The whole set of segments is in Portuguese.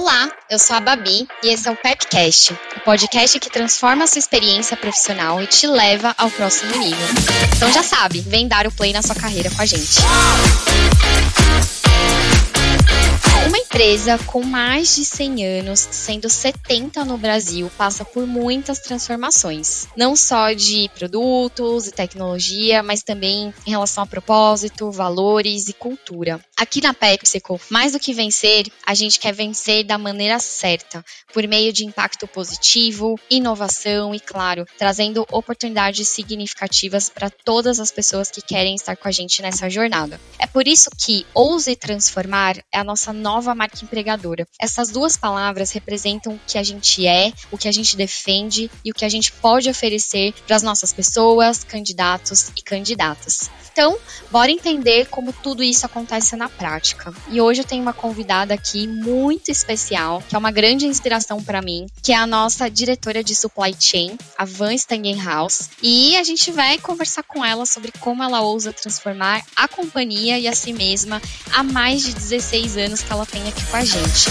Olá, eu sou a Babi e esse é o Pepcast, o podcast que transforma a sua experiência profissional e te leva ao próximo nível. Então já sabe, vem dar o play na sua carreira com a gente. Uma empresa com mais de 100 anos, sendo 70 no Brasil, passa por muitas transformações. Não só de produtos e tecnologia, mas também em relação a propósito, valores e cultura. Aqui na PepsiCo, mais do que vencer, a gente quer vencer da maneira certa, por meio de impacto positivo, inovação e, claro, trazendo oportunidades significativas para todas as pessoas que querem estar com a gente nessa jornada. É por isso que Ouse Transformar é a nossa nova marca empregadora. Essas duas palavras representam o que a gente é, o que a gente defende e o que a gente pode oferecer para as nossas pessoas, candidatos e candidatas. Então, bora entender como tudo isso acontece na prática. E hoje eu tenho uma convidada aqui muito especial, que é uma grande inspiração para mim, que é a nossa diretora de supply chain, a Van Stangenhaus, e a gente vai conversar com ela sobre como ela ousa transformar a companhia e a si mesma há mais de 16 anos que ela tem aqui com a gente.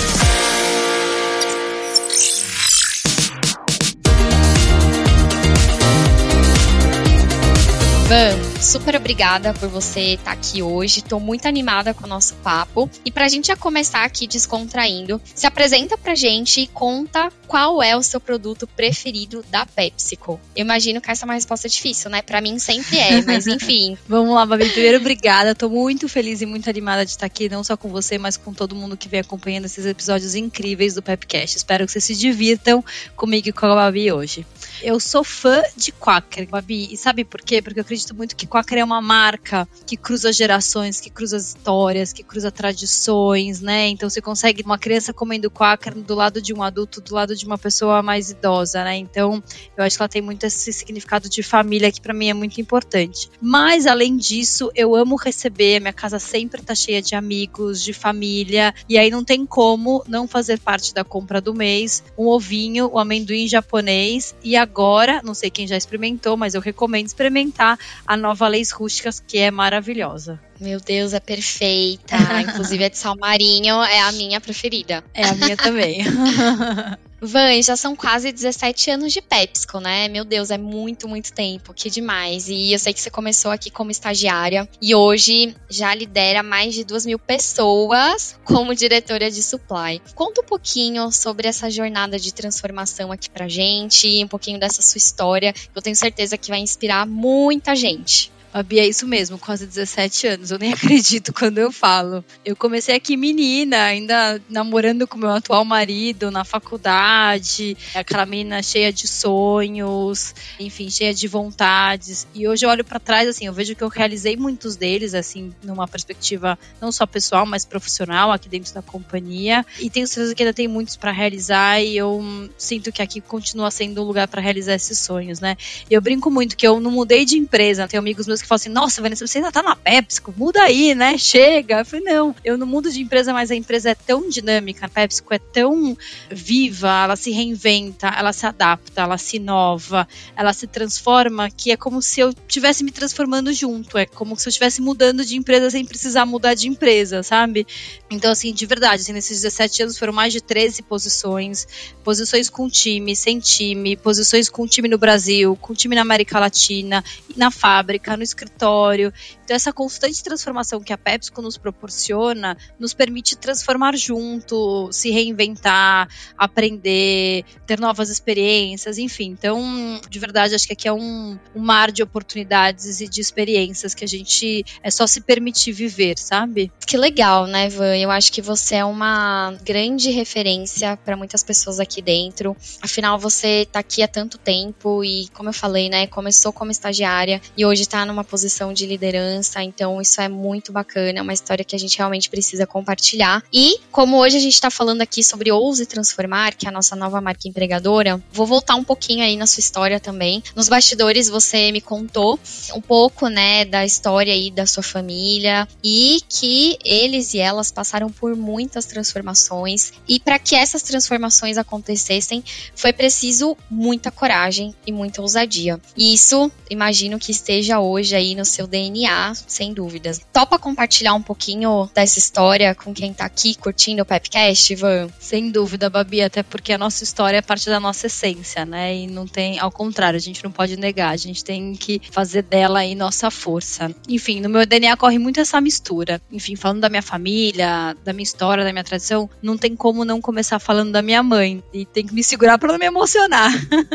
Van, super obrigada por você estar aqui hoje. Estou muito animada com o nosso papo. E para a gente já começar aqui descontraindo, se apresenta pra gente e conta qual é o seu produto preferido da PepsiCo. Eu imagino que essa é uma resposta difícil, né? Para mim sempre é, mas enfim. Vamos lá, Babi. Primeiro, obrigada. Estou muito feliz e muito animada de estar aqui, não só com você, mas com todo mundo que vem acompanhando esses episódios incríveis do Pepcast. Espero que vocês se divirtam comigo e com a Babi hoje. Eu sou fã de Quaker, Babi. E sabe por quê? Porque eu acredito muito que Quaker é uma marca que cruza gerações, que cruza histórias, que cruza tradições, né? Então você consegue uma criança comendo Quaker do lado de um adulto, do lado de uma pessoa mais idosa, né? Então eu acho que ela tem muito esse significado de família que para mim é muito importante. Mas além disso, eu amo receber. Minha casa sempre tá cheia de amigos, de família. E aí não tem como não fazer parte da compra do mês um ovinho, o um amendoim japonês e a agora, não sei quem já experimentou, mas eu recomendo experimentar a nova Leis Rústicas, que é maravilhosa. Meu Deus, é perfeita. Inclusive a de sal marinho é a minha preferida. É a minha também. Van, já são quase 17 anos de PepsiCo, né? Meu Deus, é muito, muito tempo, que demais. E eu sei que você começou aqui como estagiária e hoje já lidera mais de duas mil pessoas como diretora de supply. Conta um pouquinho sobre essa jornada de transformação aqui pra gente, um pouquinho dessa sua história. Eu tenho certeza que vai inspirar muita gente. Babi, é isso mesmo, quase 17 anos. Eu nem acredito quando eu falo. Eu comecei aqui menina, ainda namorando com meu atual marido na faculdade, aquela menina cheia de sonhos, enfim, cheia de vontades. E hoje eu olho para trás, assim, eu vejo que eu realizei muitos deles, assim, numa perspectiva não só pessoal, mas profissional aqui dentro da companhia. E tenho certeza que ainda tem muitos para realizar e eu sinto que aqui continua sendo um lugar para realizar esses sonhos, né? Eu brinco muito que eu não mudei de empresa, tenho amigos meus que falam assim: nossa, Vanessa, você ainda tá na PepsiCo, muda aí, né? Chega. Eu falei: não, eu não mudo de empresa, mas a empresa é tão dinâmica, a PepsiCo é tão viva, ela se reinventa, ela se adapta, ela se inova, ela se transforma, que é como se eu estivesse me transformando junto, é como se eu estivesse mudando de empresa sem precisar mudar de empresa, sabe? Então, assim, de verdade, assim, nesses 17 anos foram mais de 13 posições, posições com time, sem time, posições com time no Brasil, com time na América Latina, na fábrica, no escritório. Então, essa constante transformação que a PepsiCo nos proporciona nos permite transformar junto, se reinventar, aprender, ter novas experiências, enfim. Então, de verdade, acho que aqui é um, um mar de oportunidades e de experiências que a gente é só se permitir viver, sabe? Que legal, né, Van? Eu acho que você é uma grande referência para muitas pessoas aqui dentro. Afinal, você está aqui há tanto tempo e, como eu falei, né, começou como estagiária e hoje está numa posição de liderança, então isso é muito bacana, é uma história que a gente realmente precisa compartilhar. E como hoje a gente está falando aqui sobre Ouse Transformar, que é a nossa nova marca empregadora, vou voltar um pouquinho aí na sua história também. Nos bastidores você me contou um pouco, né, da história aí da sua família e que eles e elas passaram por muitas transformações e para que essas transformações acontecessem foi preciso muita coragem e muita ousadia. E isso, imagino que esteja hoje hoje aí no seu DNA, sem dúvidas. Topa compartilhar um pouquinho dessa história com quem tá aqui curtindo o Pepcast, Ivan? Sem dúvida, Babi, até porque a nossa história é parte da nossa essência, né? E não tem, ao contrário, a gente não pode negar, a gente tem que fazer dela aí nossa força. Enfim, no meu DNA corre muito essa mistura. Enfim, falando da minha família, da minha história, da minha tradição, não tem como não começar falando da minha mãe. E tem que me segurar para não me emocionar.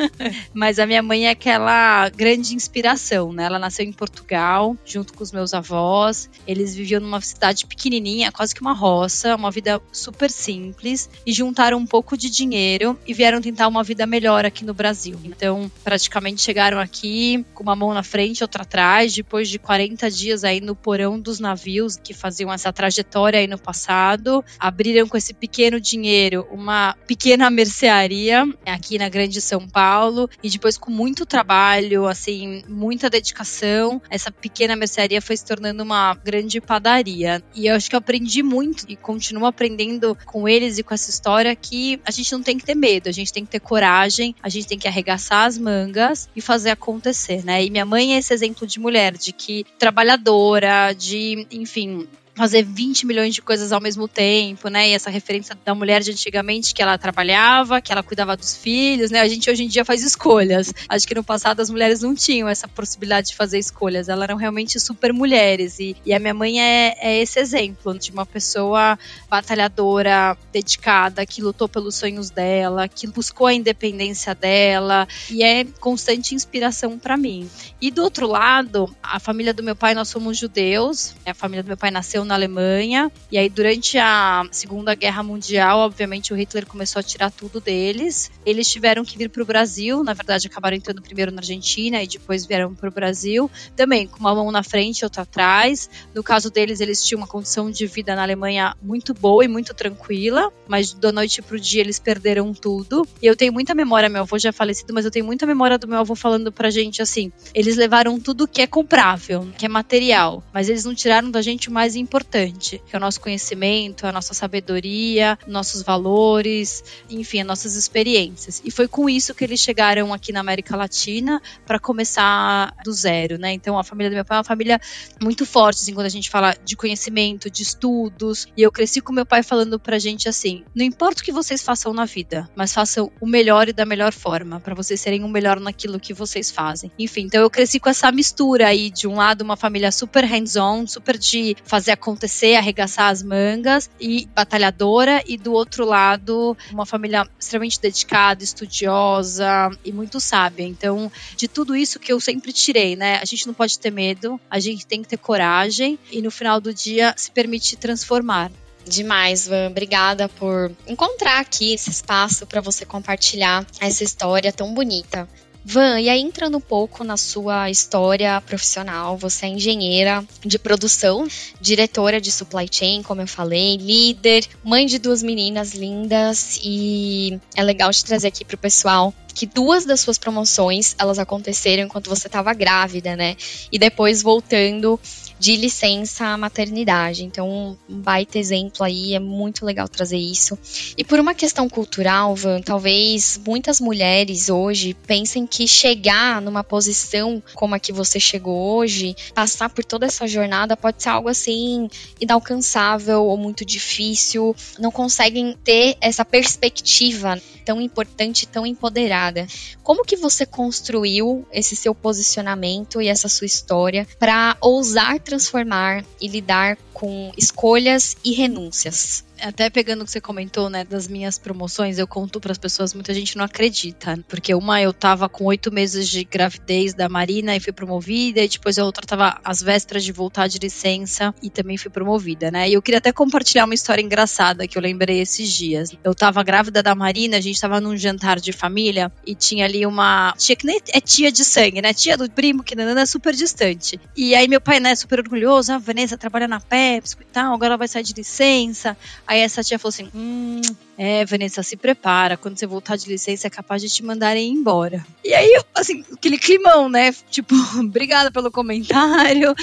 Mas a minha mãe é aquela grande inspiração, né? Ela nasceu em Portugal, junto com os meus avós. Eles viviam numa cidade pequenininha, quase que uma roça, uma vida super simples e juntaram um pouco de dinheiro e vieram tentar uma vida melhor aqui no Brasil. Então, praticamente chegaram aqui com uma mão na frente, outra atrás, depois de 40 dias aí no porão dos navios que faziam essa trajetória aí no passado, abriram com esse pequeno dinheiro uma pequena mercearia aqui na Grande São Paulo e depois com muito trabalho, assim, muita dedicação, essa pequena mercearia foi se tornando uma grande padaria. E eu acho que eu aprendi muito e continuo aprendendo com eles e com essa história que a gente não tem que ter medo, a gente tem que ter coragem, a gente tem que arregaçar as mangas e fazer acontecer, né? E minha mãe é esse exemplo de mulher, de que trabalhadora, de, enfim, fazer 20 milhões de coisas ao mesmo tempo, né? E essa referência da mulher de antigamente que ela trabalhava, que ela cuidava dos filhos, né? A gente hoje em dia faz escolhas. Acho que no passado as mulheres não tinham essa possibilidade de fazer escolhas. Elas eram realmente super mulheres. E, e a minha mãe é, é esse exemplo de uma pessoa batalhadora, dedicada, que lutou pelos sonhos dela, que buscou a independência dela e é constante inspiração para mim. E do outro lado, a família do meu pai, nós somos judeus. A família do meu pai nasceu na Alemanha. E aí, durante a Segunda Guerra Mundial, obviamente, o Hitler começou a tirar tudo deles. Eles tiveram que vir para o Brasil. Na verdade, acabaram entrando primeiro na Argentina e depois vieram para o Brasil. Também com uma mão na frente e outra atrás. No caso deles, eles tinham uma condição de vida na Alemanha muito boa e muito tranquila. Mas da noite para o dia, eles perderam tudo. E eu tenho muita memória, meu avô já é falecido, mas eu tenho muita memória do meu avô falando pra gente assim: eles levaram tudo que é comprável, que é material, mas eles não tiraram da gente mais importante importante, que é o nosso conhecimento, a nossa sabedoria, nossos valores, enfim, as nossas experiências. E foi com isso que eles chegaram aqui na América Latina para começar do zero, né? Então a família do meu pai é uma família muito forte, assim, quando a gente fala de conhecimento, de estudos. E eu cresci com meu pai falando pra gente assim: não importa o que vocês façam na vida, mas façam o melhor e da melhor forma, para vocês serem o melhor naquilo que vocês fazem. Enfim, então eu cresci com essa mistura aí de um lado uma família super hands-on, super de fazer a acontecer, arregaçar as mangas e batalhadora, e do outro lado, uma família extremamente dedicada, estudiosa e muito sábia. Então, de tudo isso que eu sempre tirei, né? A gente não pode ter medo, a gente tem que ter coragem e no final do dia se permitir transformar. Demais, Van. Obrigada por encontrar aqui esse espaço para você compartilhar essa história tão bonita. Van, e aí entrando um pouco na sua história profissional, você é engenheira de produção, diretora de supply chain, como eu falei, líder, mãe de duas meninas lindas e é legal te trazer aqui para o pessoal que duas das suas promoções elas aconteceram enquanto você estava grávida, né? E depois voltando de licença maternidade. Então, um baita exemplo aí, é muito legal trazer isso. E por uma questão cultural, Van, talvez muitas mulheres hoje pensem que chegar numa posição como a que você chegou hoje, passar por toda essa jornada pode ser algo assim inalcançável ou muito difícil, não conseguem ter essa perspectiva tão importante, tão empoderada. Como que você construiu esse seu posicionamento e essa sua história para ousar transformar e lidar com escolhas e renúncias? Até pegando o que você comentou, né, das minhas promoções, eu conto para as pessoas, muita gente não acredita, porque uma eu tava com oito meses de gravidez da Marina e fui promovida, e depois a outra tava às vésperas de voltar de licença e também fui promovida, né? E eu queria até compartilhar uma história engraçada que eu lembrei esses dias. Eu tava grávida da Marina, a gente tava num jantar de família e tinha ali uma tia que nem é tia de sangue, né? Tia do primo que não é super distante. E aí meu pai, né, super orgulhoso, a ah, Vanessa trabalha na Pepsi e tal, agora ela vai sair de licença. Aí essa tia falou assim: hum, É, Vanessa, se prepara, quando você voltar de licença é capaz de te mandarem embora. E aí, assim, aquele climão, né? Tipo, obrigada pelo comentário.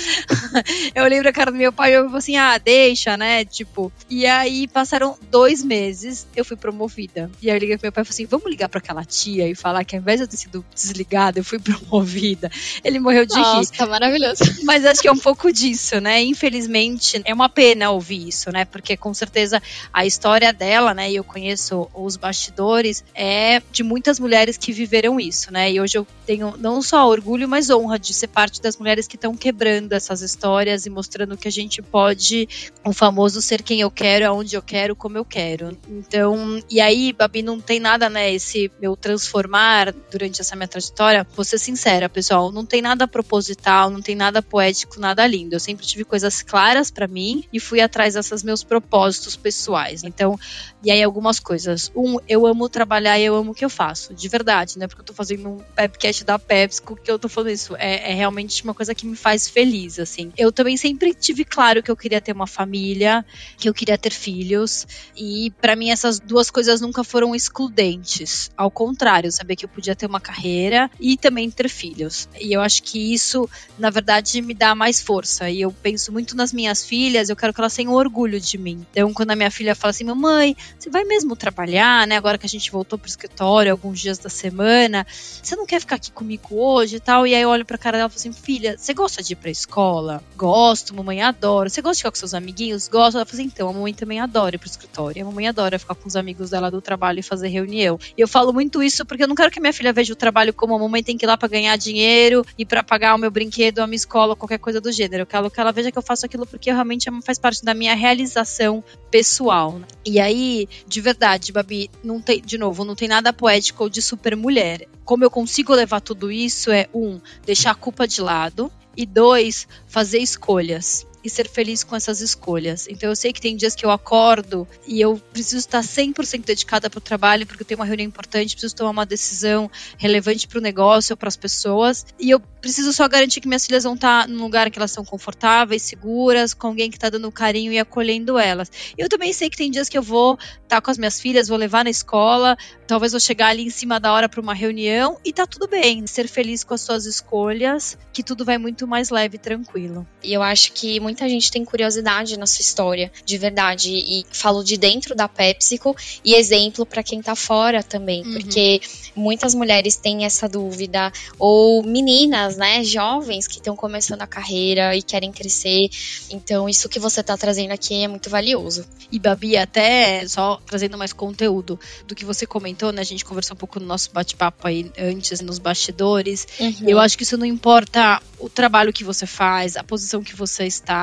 eu lembro a cara do meu pai e eu falei assim, ah, deixa, né? Tipo, e aí passaram dois meses, eu fui promovida. E aí eu liguei pro meu pai e falei assim, vamos ligar pra aquela tia e falar que ao invés de eu ter sido desligada, eu fui promovida. Ele morreu de Nossa, rir. tá maravilhoso. Mas acho que é um pouco disso, né? Infelizmente, é uma pena ouvir isso, né? Porque com certeza a história dela, né? E eu conheço os bastidores, é de muitas mulheres que viveram isso, né? E hoje eu tenho não só orgulho, mas honra de ser parte das mulheres que estão quebrando essas histórias e mostrando que a gente pode, o famoso ser quem eu quero, aonde eu quero, como eu quero. Então, e aí, Babi, não tem nada, né? Esse meu transformar durante essa minha trajetória, vou ser sincera, pessoal, não tem nada proposital, não tem nada poético, nada lindo. Eu sempre tive coisas claras para mim e fui atrás desses meus propósitos pessoais. Então, e aí algumas coisas. Um, eu amo trabalhar e eu amo o que eu faço, de verdade, né? Porque eu tô fazendo um webcast da PepsiCo que eu tô falando isso. É, é realmente uma coisa que me faz feliz, assim. Eu também sempre tive claro que eu queria ter uma família, que eu queria ter filhos. E para mim essas duas coisas nunca foram excludentes. Ao contrário, saber que eu podia ter uma carreira e também ter filhos. E eu acho que isso, na verdade, me dá mais força. E eu penso muito nas minhas filhas, eu quero que elas tenham orgulho de mim. Então, quando a minha filha fala assim, mamãe, você vai mesmo trabalhar, né? Agora que a gente voltou pro escritório alguns dias da semana, você não quer ficar aqui comigo hoje e tal? E aí eu olho pra cara dela e falo assim, filha, você gosta de ir pra escola? Gosto, mamãe adora. Você gosta de ficar com seus amiguinhos? Gosto. Ela fala assim, então, a mamãe também adora ir pro escritório. A mamãe adora ficar com os amigos dela do trabalho e fazer reunião. E eu falo muito isso porque eu não quero que minha filha veja o trabalho como a mamãe tem que ir lá pra ganhar dinheiro e para pagar o meu brinquedo, a minha escola, qualquer coisa do gênero. Eu quero que ela veja que eu faço aquilo porque realmente faz parte da minha realização pessoal. Né? E aí, de verdade, Babi, não tem, de novo, não tem nada poético ou de super mulher. Como eu consigo levar tudo isso é um, deixar a culpa de lado e dois, fazer escolhas e ser feliz com essas escolhas. Então eu sei que tem dias que eu acordo e eu preciso estar 100% dedicada para o trabalho porque eu tenho uma reunião importante, preciso tomar uma decisão relevante para o negócio ou para as pessoas e eu preciso só garantir que minhas filhas vão estar num lugar que elas são confortáveis, seguras, com alguém que está dando carinho e acolhendo elas. Eu também sei que tem dias que eu vou estar com as minhas filhas, vou levar na escola, talvez vou chegar ali em cima da hora para uma reunião e tá tudo bem. Ser feliz com as suas escolhas, que tudo vai muito mais leve e tranquilo. E eu acho que muita gente tem curiosidade na sua história, de verdade. E falo de dentro da PepsiCo e exemplo para quem tá fora também, uhum. porque muitas mulheres têm essa dúvida, ou meninas, né, jovens que estão começando a carreira e querem crescer. Então, isso que você tá trazendo aqui é muito valioso. E Babi, até só trazendo mais conteúdo do que você comentou, né? A gente conversou um pouco no nosso bate-papo aí antes, nos bastidores. Uhum. Eu acho que isso não importa o trabalho que você faz, a posição que você está.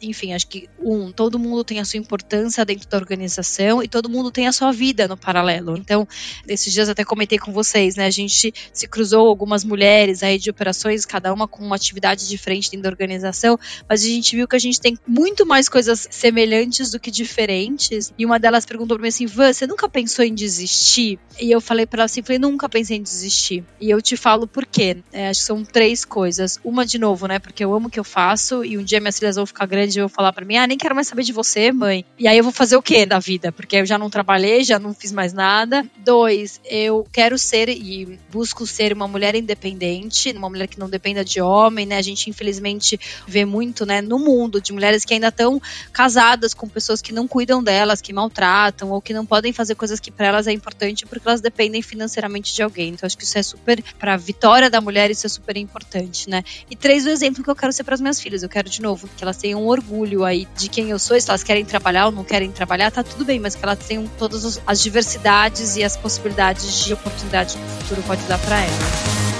Enfim, acho que, um, todo mundo tem a sua importância dentro da organização e todo mundo tem a sua vida no paralelo. Então, esses dias até comentei com vocês, né? A gente se cruzou algumas mulheres aí de operações, cada uma com uma atividade diferente dentro da organização, mas a gente viu que a gente tem muito mais coisas semelhantes do que diferentes. E uma delas perguntou para mim assim: Van, você nunca pensou em desistir? E eu falei para ela assim: falei, nunca pensei em desistir. E eu te falo por quê. É, acho que são três coisas. Uma, de novo, né? Porque eu amo o que eu faço e um dia minhas filhas vão ficar grandes e vão falar para mim: ah, nem quero mais saber de você, mãe. E aí eu vou fazer o quê da vida? Porque eu já não trabalhei, já não fiz mais nada. Dois, eu quero ser e busco ser uma mulher independente, uma mulher que não dependa de homem, né? A gente infelizmente vê muito, né, no mundo de mulheres que ainda estão casadas com pessoas que não cuidam delas, que maltratam ou que não podem fazer coisas que para elas é importante porque elas dependem financeiramente de alguém. Então acho que isso é super para a vitória da mulher, isso é super importante, né? E três o exemplo que eu quero ser para as minhas filhas. Eu quero de novo que elas tenham orgulho aí de quem eu sou, se elas querem trabalhar ou não querem trabalhar, tá tudo bem, mas que elas tenham todas as diversidades e as possibilidades de oportunidade que o futuro pode dar para elas.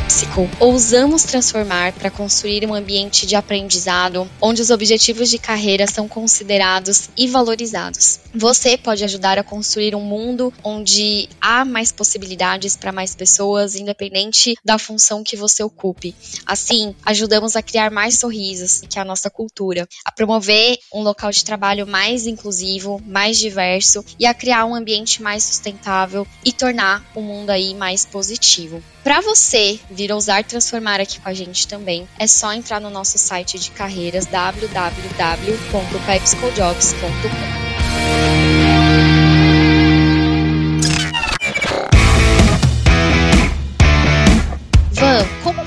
PepsiCo, ousamos transformar para construir um ambiente de aprendizado onde os objetivos de carreira são considerados e valorizados. Você pode ajudar a construir um mundo onde há mais possibilidades para mais pessoas, independente da função que você ocupe. Assim, ajudamos a criar mais sorrisos, que é a nossa cultura, a promover um local de trabalho mais inclusivo, mais diverso e a criar um ambiente mais sustentável e tornar o mundo aí mais positivo. Para você vir ousar transformar aqui com a gente também, é só entrar no nosso site de carreiras www.pepsicojobs.com.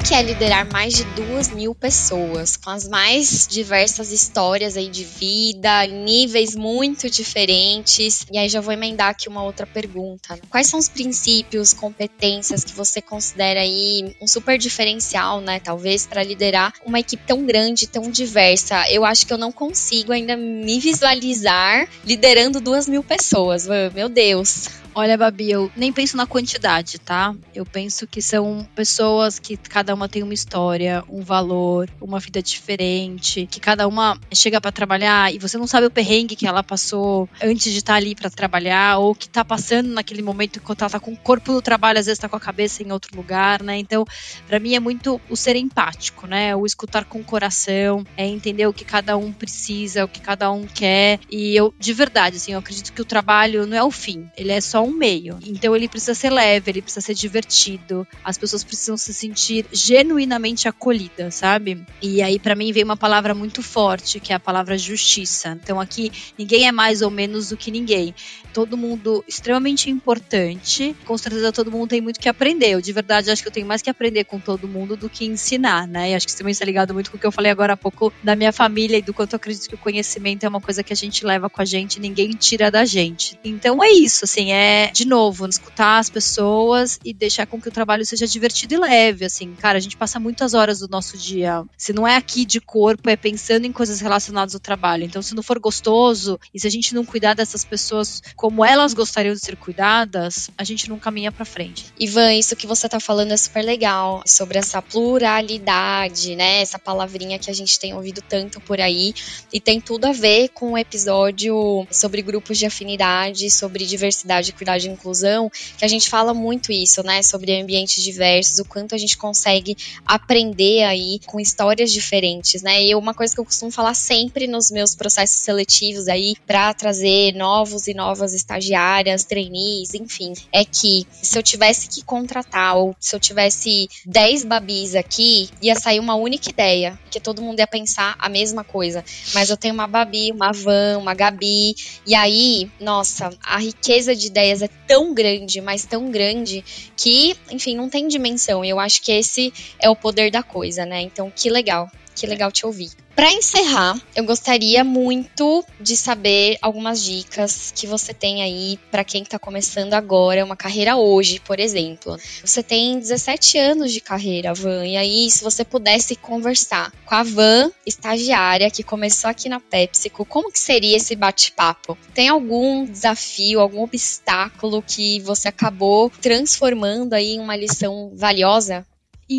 que é liderar mais de duas mil pessoas, com as mais diversas histórias aí de vida, níveis muito diferentes? E aí já vou emendar aqui uma outra pergunta. Quais são os princípios, competências que você considera aí um super diferencial, né, talvez, para liderar uma equipe tão grande, tão diversa? Eu acho que eu não consigo ainda me visualizar liderando duas mil pessoas, meu Deus. Olha, Babi, eu nem penso na quantidade, tá? Eu penso que são pessoas que cada uma tem uma história, um valor, uma vida diferente, que cada uma chega para trabalhar e você não sabe o perrengue que ela passou antes de estar tá ali para trabalhar ou que tá passando naquele momento enquanto ela tá com o corpo do trabalho, às vezes tá com a cabeça em outro lugar, né? Então, para mim é muito o ser empático, né? O escutar com o coração, é entender o que cada um precisa, o que cada um quer. E eu, de verdade, assim, eu acredito que o trabalho não é o fim, ele é só um meio. Então ele precisa ser leve, ele precisa ser divertido. As pessoas precisam se sentir genuinamente acolhidas, sabe? E aí para mim veio uma palavra muito forte, que é a palavra justiça. Então aqui ninguém é mais ou menos do que ninguém. Todo mundo extremamente importante. Com certeza todo mundo tem muito que aprender. Eu de verdade acho que eu tenho mais que aprender com todo mundo do que ensinar, né? E acho que isso também está ligado muito com o que eu falei agora há pouco da minha família e do quanto eu acredito que o conhecimento é uma coisa que a gente leva com a gente, ninguém tira da gente. Então é isso, assim, é é, de novo, escutar as pessoas e deixar com que o trabalho seja divertido e leve, assim. Cara, a gente passa muitas horas do nosso dia. Se não é aqui de corpo, é pensando em coisas relacionadas ao trabalho. Então, se não for gostoso e se a gente não cuidar dessas pessoas como elas gostariam de ser cuidadas, a gente não caminha para frente. Ivan, isso que você tá falando é super legal sobre essa pluralidade, né? Essa palavrinha que a gente tem ouvido tanto por aí e tem tudo a ver com o episódio sobre grupos de afinidade, sobre diversidade equidade e inclusão, que a gente fala muito isso, né, sobre ambientes diversos, o quanto a gente consegue aprender aí com histórias diferentes, né? E uma coisa que eu costumo falar sempre nos meus processos seletivos aí para trazer novos e novas estagiárias, trainees, enfim, é que se eu tivesse que contratar ou se eu tivesse 10 babis aqui, ia sair uma única ideia, que todo mundo ia pensar a mesma coisa. Mas eu tenho uma Babi, uma Van, uma Gabi, e aí, nossa, a riqueza de ideias é tão grande, mas tão grande, que, enfim, não tem dimensão. E eu acho que esse é o poder da coisa, né? Então, que legal. Que legal te ouvir. Para encerrar, eu gostaria muito de saber algumas dicas que você tem aí para quem está começando agora uma carreira hoje, por exemplo. Você tem 17 anos de carreira, Van, e aí se você pudesse conversar com a Van, estagiária que começou aqui na PepsiCo, como que seria esse bate-papo? Tem algum desafio, algum obstáculo que você acabou transformando aí em uma lição valiosa?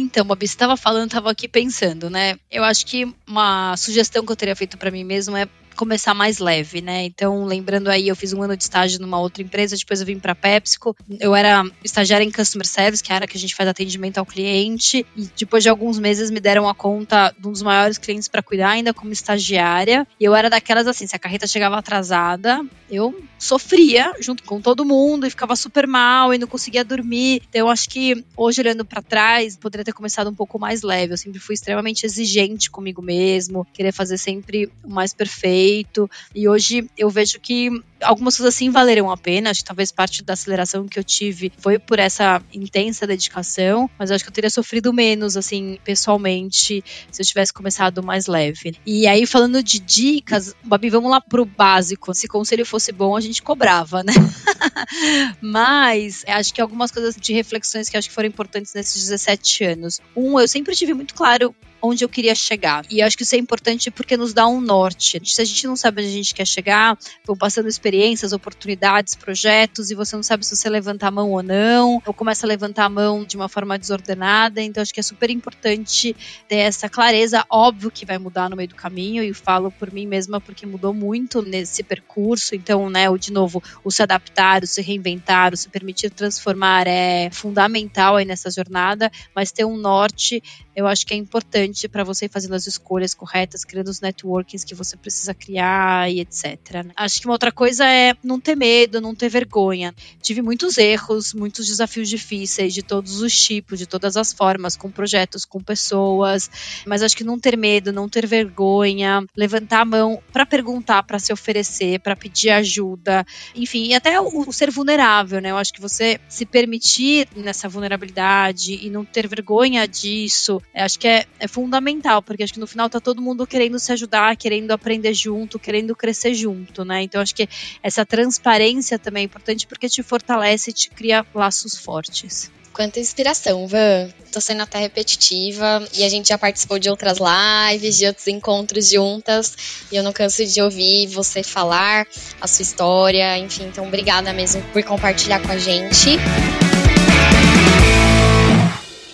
Então, Babi, você estava falando, estava aqui pensando, né? Eu acho que uma sugestão que eu teria feito para mim mesmo é começar mais leve, né? Então, lembrando aí, eu fiz um ano de estágio numa outra empresa, depois eu vim para PepsiCo. Eu era estagiária em Customer Service, que é a área que a gente faz atendimento ao cliente, e depois de alguns meses me deram a conta de um dos maiores clientes para cuidar, ainda como estagiária. E eu era daquelas assim, se a carreta chegava atrasada, eu sofria junto com todo mundo e ficava super mal e não conseguia dormir. Então, eu acho que hoje olhando para trás, poderia ter começado um pouco mais leve. Eu sempre fui extremamente exigente comigo mesmo, querer fazer sempre o mais perfeito feito. E hoje eu vejo que algumas coisas assim valeram a pena. Acho que talvez parte da aceleração que eu tive foi por essa intensa dedicação, mas acho que eu teria sofrido menos, assim, pessoalmente, se eu tivesse começado mais leve. E aí, falando de dicas, Babi, vamos lá pro básico. Se conselho fosse bom, a gente cobrava, né? mas acho que algumas coisas de reflexões que acho que foram importantes nesses 17 anos. Um, eu sempre tive muito claro onde eu queria chegar. E acho que isso é importante porque nos dá um norte. Se a gente não sabe onde a gente quer chegar, vão passando experiências, oportunidades, projetos, e você não sabe se você levanta a mão ou não, ou começa a levantar a mão de uma forma desordenada. Então, acho que é super importante ter essa clareza. Óbvio que vai mudar no meio do caminho, e falo por mim mesma porque mudou muito nesse percurso. Então, né, o, de novo, o se adaptar, o se reinventar, o se permitir transformar é fundamental aí nessa jornada, mas ter um norte eu acho que é importante para você fazendo as escolhas corretas, criando os networkings que você precisa criar e etc. Né? Acho que uma outra coisa é não ter medo, não ter vergonha. Tive muitos erros, muitos desafios difíceis de todos os tipos, de todas as formas, com projetos, com pessoas, mas acho que não ter medo, não ter vergonha, levantar a mão para perguntar, para se oferecer, para pedir ajuda, enfim, e até o, o ser vulnerável, né? Eu acho que você se permitir nessa vulnerabilidade e não ter vergonha disso, acho que é, é fundamental, porque acho que no final tá todo mundo querendo se ajudar, querendo aprender junto, querendo crescer junto, né? Então acho que essa transparência também é importante porque te fortalece e te cria laços fortes. Quanta inspiração, Van. Tô sendo até repetitiva e a gente já participou de outras lives, de outros encontros juntas e eu não canso de ouvir você falar a sua história, enfim, então obrigada mesmo por compartilhar com a gente.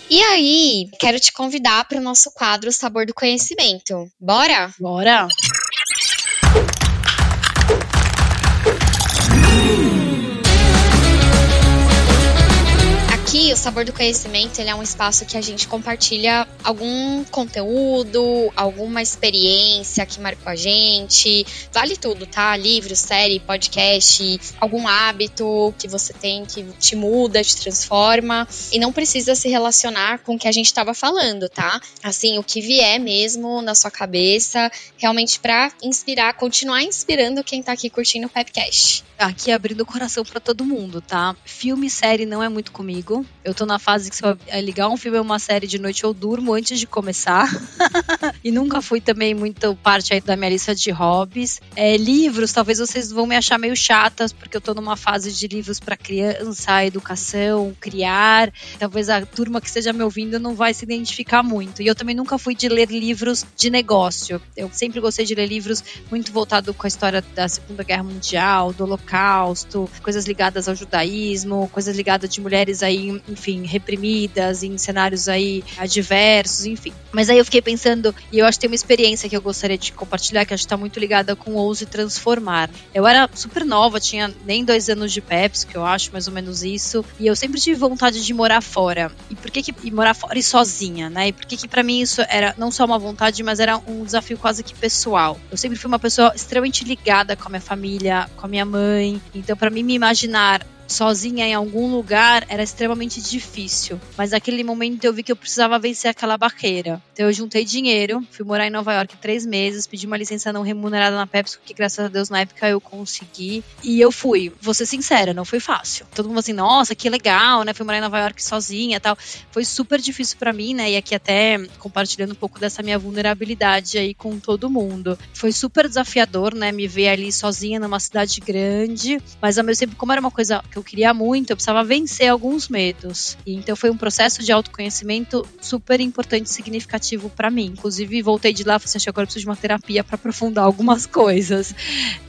E aí, quero te convidar para o nosso quadro Sabor do Conhecimento. Bora? Bora! O Sabor do Conhecimento, ele é um espaço que a gente compartilha algum conteúdo, alguma experiência que marcou a gente. Vale tudo, tá? Livro, série, podcast, algum hábito que você tem que te muda, te transforma. E não precisa se relacionar com o que a gente estava falando, tá? Assim, o que vier mesmo na sua cabeça, realmente para inspirar, continuar inspirando quem tá aqui curtindo o Pepcast. Aqui abrindo o coração para todo mundo, tá? Filme, série não é muito comigo. Eu tô na fase que se eu ligar um filme ou uma série de noite, eu durmo antes de começar. e nunca fui também muito parte da minha lista de hobbies. É, livros, talvez vocês vão me achar meio chatas, porque eu tô numa fase de livros para criança, educação, criar. Talvez a turma que esteja me ouvindo não vai se identificar muito. E eu também nunca fui de ler livros de negócio. Eu sempre gostei de ler livros muito voltados com a história da Segunda Guerra Mundial, do Holocausto, coisas ligadas ao judaísmo, coisas ligadas de mulheres aí enfim, reprimidas, em cenários aí adversos, enfim. Mas aí eu fiquei pensando, e eu acho que tem uma experiência que eu gostaria de compartilhar, que acho que está muito ligada com Ouse Transformar. Eu era super nova, tinha nem dois anos de Pepsi, que eu acho mais ou menos isso, e eu sempre tive vontade de morar fora. E por que que e morar fora e sozinha, né? E por que que para mim isso era não só uma vontade, mas era um desafio quase que pessoal. Eu sempre fui uma pessoa extremamente ligada com a minha família, com a minha mãe. Então, para mim me imaginar sozinha em algum lugar era extremamente difícil. Mas naquele momento eu vi que eu precisava vencer aquela barreira. Então eu juntei dinheiro, fui morar em Nova York três meses, pedi uma licença não remunerada na Pepsi, que graças a Deus na época eu consegui. E eu fui. Vou ser sincera, não foi fácil. Todo mundo assim, nossa, que legal, né? Fui morar em Nova York sozinha tal. Foi super difícil para mim, né? E aqui até compartilhando um pouco dessa minha vulnerabilidade aí com todo mundo. Foi super desafiador, né? Me ver ali sozinha numa cidade grande, mas ao mesmo tempo, como era uma coisa que eu queria muito, eu precisava vencer alguns medos. E então foi um processo de autoconhecimento super importante e significativo para mim. Inclusive, voltei de lá e falei assim, agora eu preciso de uma terapia para aprofundar algumas coisas.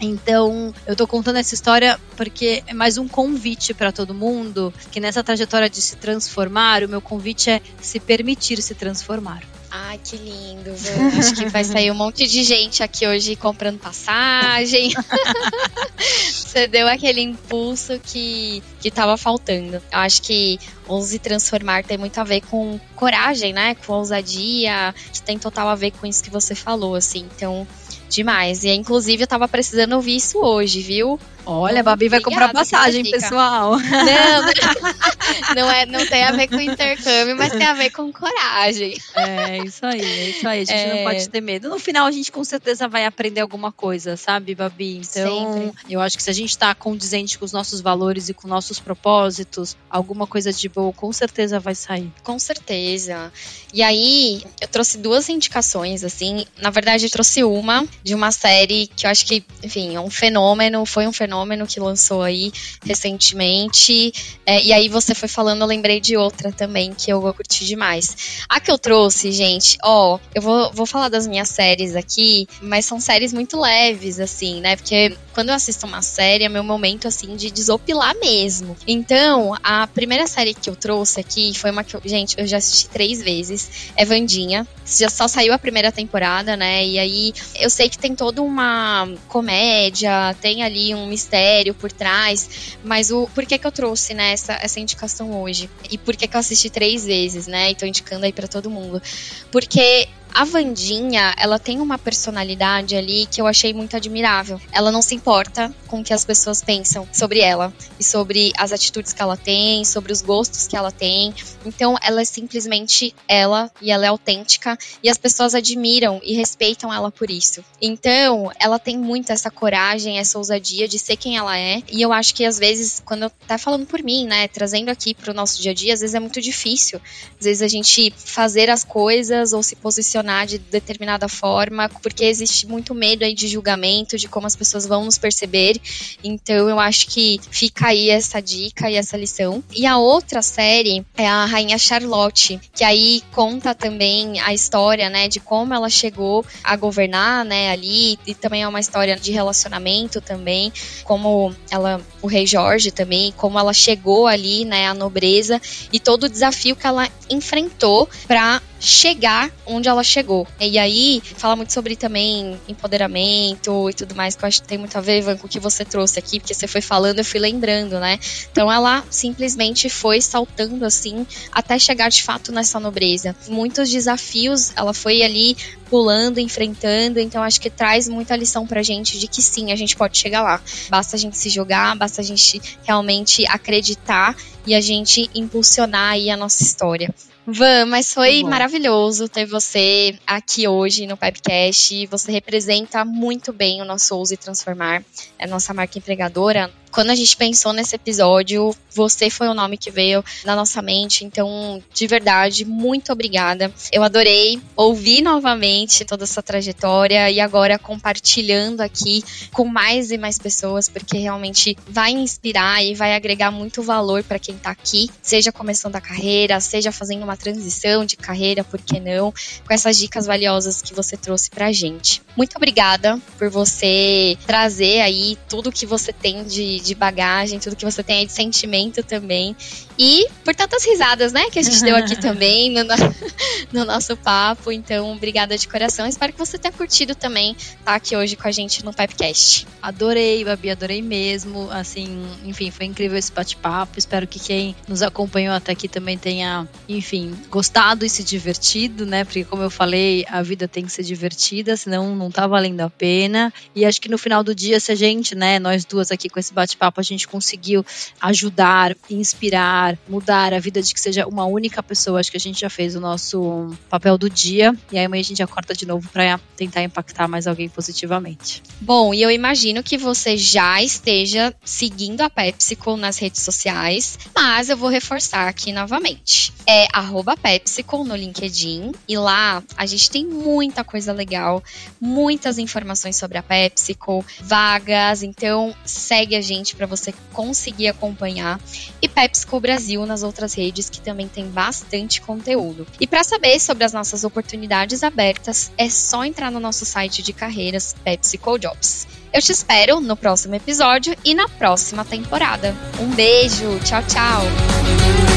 Então, eu tô contando essa história porque é mais um convite para todo mundo que nessa trajetória de se transformar, o meu convite é se permitir se transformar. Ai, que lindo. Acho que vai sair um monte de gente aqui hoje comprando passagem. Você deu aquele impulso que, que tava faltando. Eu acho que ouse transformar tem muito a ver com coragem, né? Com ousadia, que tem total a ver com isso que você falou, assim. Então, demais. E inclusive eu tava precisando ouvir isso hoje, viu? Olha, a Babi vai comprar passagem, pessoal. Não, não, é, não tem a ver com intercâmbio, mas tem a ver com coragem. É, isso aí, é isso aí. A gente é... não pode ter medo. No final, a gente com certeza vai aprender alguma coisa, sabe, Babi? Então, Sempre. eu acho que se a gente tá condizente com os nossos valores e com nossos propósitos, alguma coisa de boa com certeza vai sair. Com certeza. E aí, eu trouxe duas indicações, assim. Na verdade, eu trouxe uma de uma série que eu acho que, enfim, é um fenômeno, foi um fenômeno que lançou aí recentemente. É, e aí você foi falando, eu lembrei de outra também que eu curti demais. A que eu trouxe, gente, ó, eu vou, vou falar das minhas séries aqui, mas são séries muito leves, assim, né? Porque quando eu assisto uma série, é meu momento, assim, de desopilar mesmo. Então, a primeira série que eu trouxe aqui foi uma que eu, gente, eu já assisti três vezes. É Vandinha. Já só saiu a primeira temporada, né? E aí eu sei que tem toda uma comédia, tem ali um mistério por trás, mas o por que que eu trouxe né, essa, essa indicação hoje? E por que que eu assisti três vezes, né? E tô indicando aí para todo mundo. Porque A Vandinha, ela tem uma personalidade ali que eu achei muito admirável. Ela não se importa com o que as pessoas pensam sobre ela e sobre as atitudes que ela tem, sobre os gostos que ela tem. Então, ela é simplesmente ela e ela é autêntica e as pessoas admiram e respeitam ela por isso. Então, ela tem muito essa coragem, essa ousadia de ser quem ela é. E eu acho que às vezes, quando eu tá falando por mim, né, trazendo aqui pro nosso dia a dia, às vezes é muito difícil. Às vezes a gente fazer as coisas ou se posicionar de determinada forma, porque existe muito medo aí de julgamento, de como as pessoas vão nos perceber. Então eu acho que fica aí essa dica e essa lição. E a outra série é a Rainha Charlotte, que aí conta também a história, né, de como ela chegou a governar, né, ali, e também é uma história de relacionamento também, como ela, o rei Jorge também, como ela chegou ali, né, à nobreza e todo o desafio que ela enfrentou para chegar onde ela chegou. E aí, fala muito sobre também empoderamento e tudo mais, que eu acho que tem muito a ver, Ivan, com o que você trouxe aqui, porque você foi falando, eu fui lembrando, né? Então ela simplesmente foi saltando assim até chegar de fato nessa nobreza. Muitos desafios ela foi ali pulando, enfrentando, então acho que traz muita lição pra gente de que sim, a gente pode chegar lá. Basta a gente se jogar, basta a gente realmente acreditar e a gente impulsionar aí a nossa história. Van, mas foi maravilhoso ter você aqui hoje no Pipecast. Você representa muito bem o nosso Ouse Transformar, é a nossa marca empregadora quando a gente pensou nesse episódio, você foi o nome que veio na nossa mente. Então, de verdade, muito obrigada. Eu adorei ouvir novamente toda essa trajetória e agora compartilhando aqui com mais e mais pessoas, porque realmente vai inspirar e vai agregar muito valor para quem está aqui, seja começando a carreira, seja fazendo uma transição de carreira, por que não, com essas dicas valiosas que você trouxe pra gente. Muito obrigada por você trazer aí tudo que você tem de, de bagagem, tudo que você tem aí de sentimento também. E por tantas risadas, né, que a gente deu aqui também no, no, nosso papo. Então, obrigada de coração. Espero que você tenha curtido também estar tá aqui hoje com a gente no Pipecast. Adorei, Babi, adorei mesmo. Assim, enfim, foi incrível esse bate-papo. Espero que quem nos acompanhou até aqui também tenha, enfim, gostado e se divertido, né? Porque, como eu falei, a vida tem que ser divertida, senão não tá valendo a pena. E acho que no final do dia, se a gente, né, nós duas aqui com esse bate bate-papo a gente conseguiu ajudar, inspirar, mudar a vida de que seja uma única pessoa. Acho que a gente já fez o nosso papel do dia e aí amanhã a gente acorda de novo para tentar impactar mais alguém positivamente. Bom, e eu imagino que você já esteja seguindo a PepsiCo nas redes sociais, mas eu vou reforçar aqui novamente. É PepsiCo no LinkedIn e lá a gente tem muita coisa legal, muitas informações sobre a PepsiCo, vagas, então segue a gente para você conseguir acompanhar. E PepsiCo Brasil nas outras redes que também tem bastante conteúdo. E para saber sobre as nossas oportunidades abertas, é só entrar no nosso site de carreiras PepsiCo Jobs. Eu te espero no próximo episódio e na próxima temporada. Um beijo, tchau, tchau!